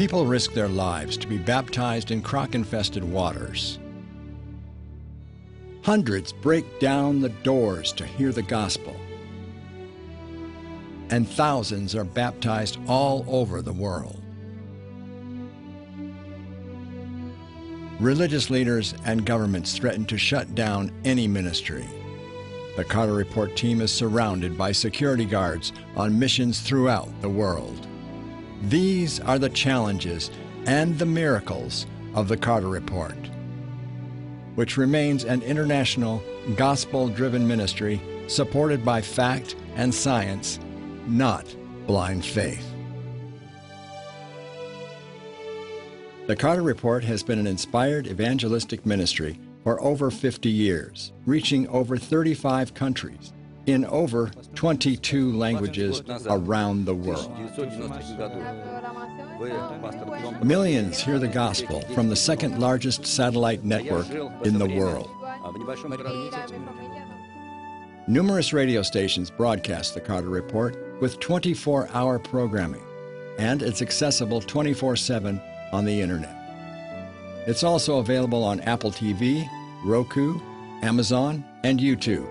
People risk their lives to be baptized in croc infested waters. Hundreds break down the doors to hear the gospel. And thousands are baptized all over the world. Religious leaders and governments threaten to shut down any ministry. The Carter Report team is surrounded by security guards on missions throughout the world. These are the challenges and the miracles of the Carter Report, which remains an international, gospel driven ministry supported by fact and science, not blind faith. The Carter Report has been an inspired evangelistic ministry for over 50 years, reaching over 35 countries in over 22 languages around the world. Millions hear the gospel from the second largest satellite network in the world. Numerous radio stations broadcast the Carter Report with 24 hour programming, and it's accessible 24 7 on the internet. It's also available on Apple TV, Roku, Amazon, and YouTube.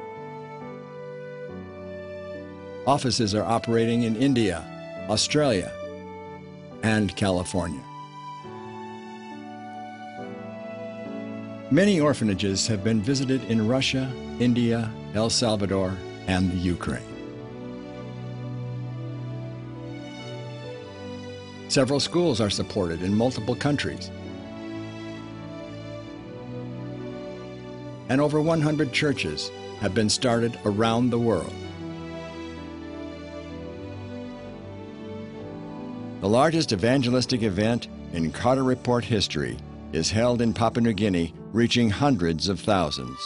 Offices are operating in India, Australia, and California. Many orphanages have been visited in Russia, India, El Salvador, and the Ukraine. Several schools are supported in multiple countries. And over 100 churches have been started around the world. The largest evangelistic event in Carter Report history is held in Papua New Guinea, reaching hundreds of thousands.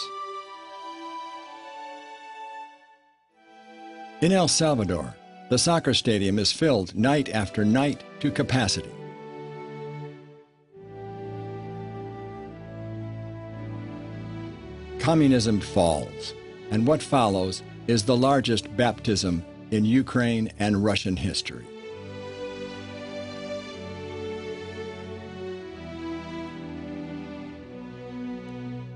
In El Salvador, the soccer stadium is filled night after night to capacity. Communism falls, and what follows is the largest baptism in Ukraine and Russian history.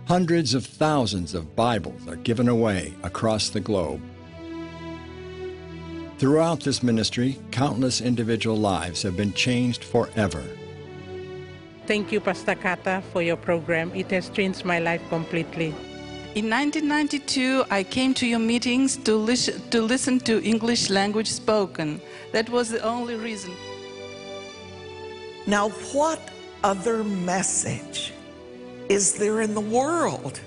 Hundreds of thousands of Bibles are given away across the globe. Throughout this ministry, countless individual lives have been changed forever. Thank you, Pastor Carter, for your program. It has changed my life completely. In 1992, I came to your meetings to, lis- to listen to English language spoken. That was the only reason. Now, what other message is there in the world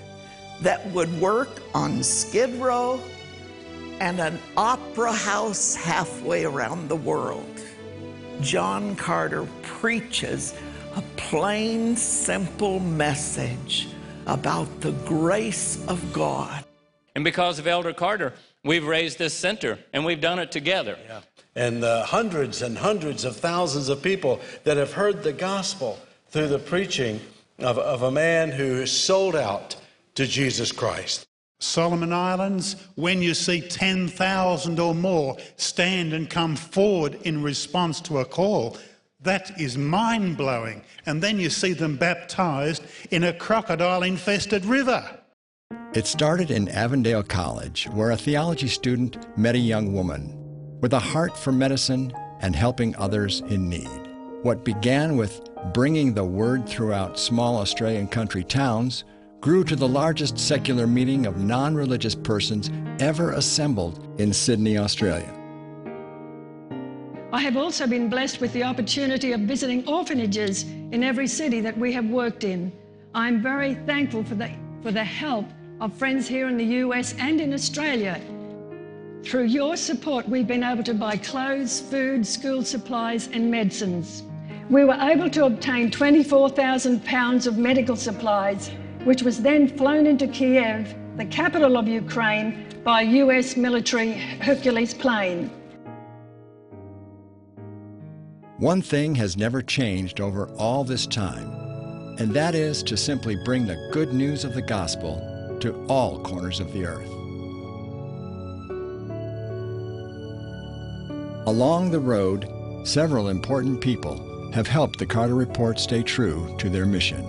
that would work on Skid Row and an opera house halfway around the world? John Carter preaches a plain, simple message about the grace of God. And because of Elder Carter, we've raised this center and we've done it together. Yeah. And uh, hundreds and hundreds of thousands of people that have heard the gospel through the preaching of, of a man who sold out to Jesus Christ. Solomon Islands, when you see 10,000 or more stand and come forward in response to a call, that is mind blowing. And then you see them baptized in a crocodile infested river. It started in Avondale College, where a theology student met a young woman with a heart for medicine and helping others in need. What began with bringing the word throughout small Australian country towns grew to the largest secular meeting of non religious persons ever assembled in Sydney, Australia. I have also been blessed with the opportunity of visiting orphanages in every city that we have worked in. I'm very thankful for the, for the help of friends here in the US and in Australia. Through your support, we've been able to buy clothes, food, school supplies, and medicines. We were able to obtain 24,000 pounds of medical supplies, which was then flown into Kiev, the capital of Ukraine, by a US military Hercules plane. One thing has never changed over all this time, and that is to simply bring the good news of the gospel to all corners of the earth. Along the road, several important people have helped the Carter Report stay true to their mission.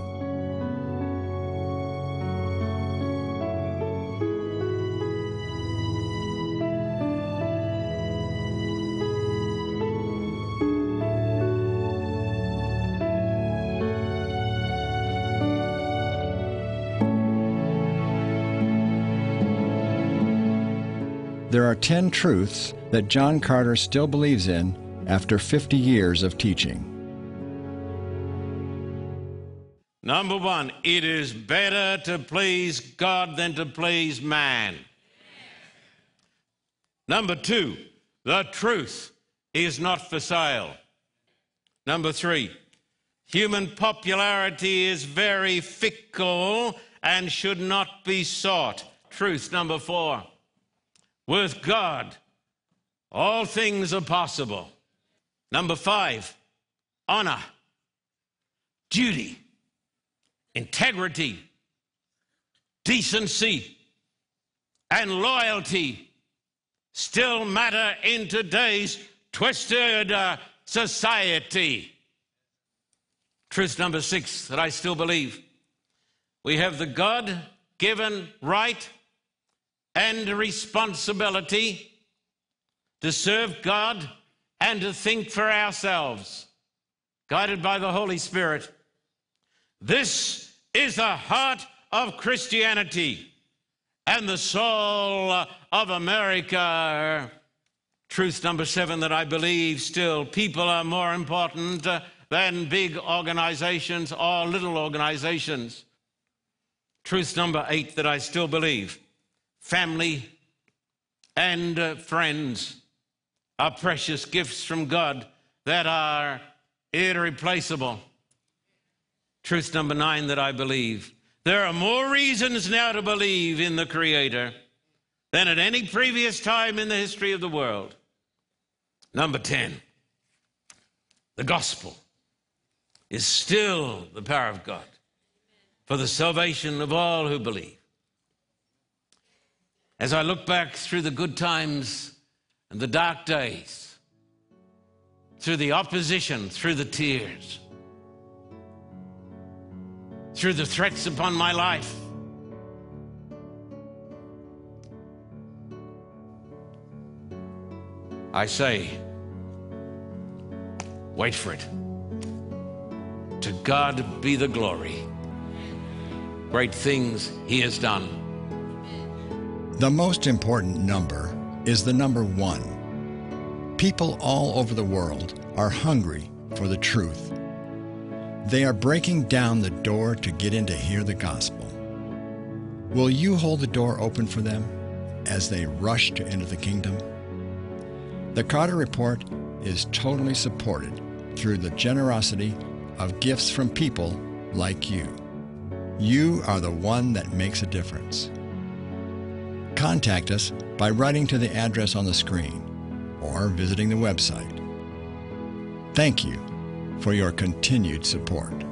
There are 10 truths that John Carter still believes in after 50 years of teaching. Number one, it is better to please God than to please man. Number two, the truth is not for sale. Number three, human popularity is very fickle and should not be sought. Truth number four, with God, all things are possible. Number five, honor, duty, integrity, decency, and loyalty still matter in today's twisted uh, society. Truth number six that I still believe we have the God given right and responsibility to serve God and to think for ourselves, guided by the Holy Spirit. This is the heart of Christianity and the soul of America. Truth number seven that I believe still people are more important than big organizations or little organizations. Truth number eight that I still believe family, and uh, friends are precious gifts from God that are irreplaceable. Truth number nine that I believe there are more reasons now to believe in the Creator than at any previous time in the history of the world. Number 10, the gospel is still the power of God for the salvation of all who believe. As I look back through the good times and the dark days, through the opposition, through the tears, through the threats upon my life, I say, wait for it. To God be the glory. Great things He has done. The most important number is the number one. People all over the world are hungry for the truth. They are breaking down the door to get in to hear the gospel. Will you hold the door open for them as they rush to enter the kingdom? The Carter Report is totally supported through the generosity of gifts from people like you. You are the one that makes a difference contact us by writing to the address on the screen or visiting the website. Thank you for your continued support.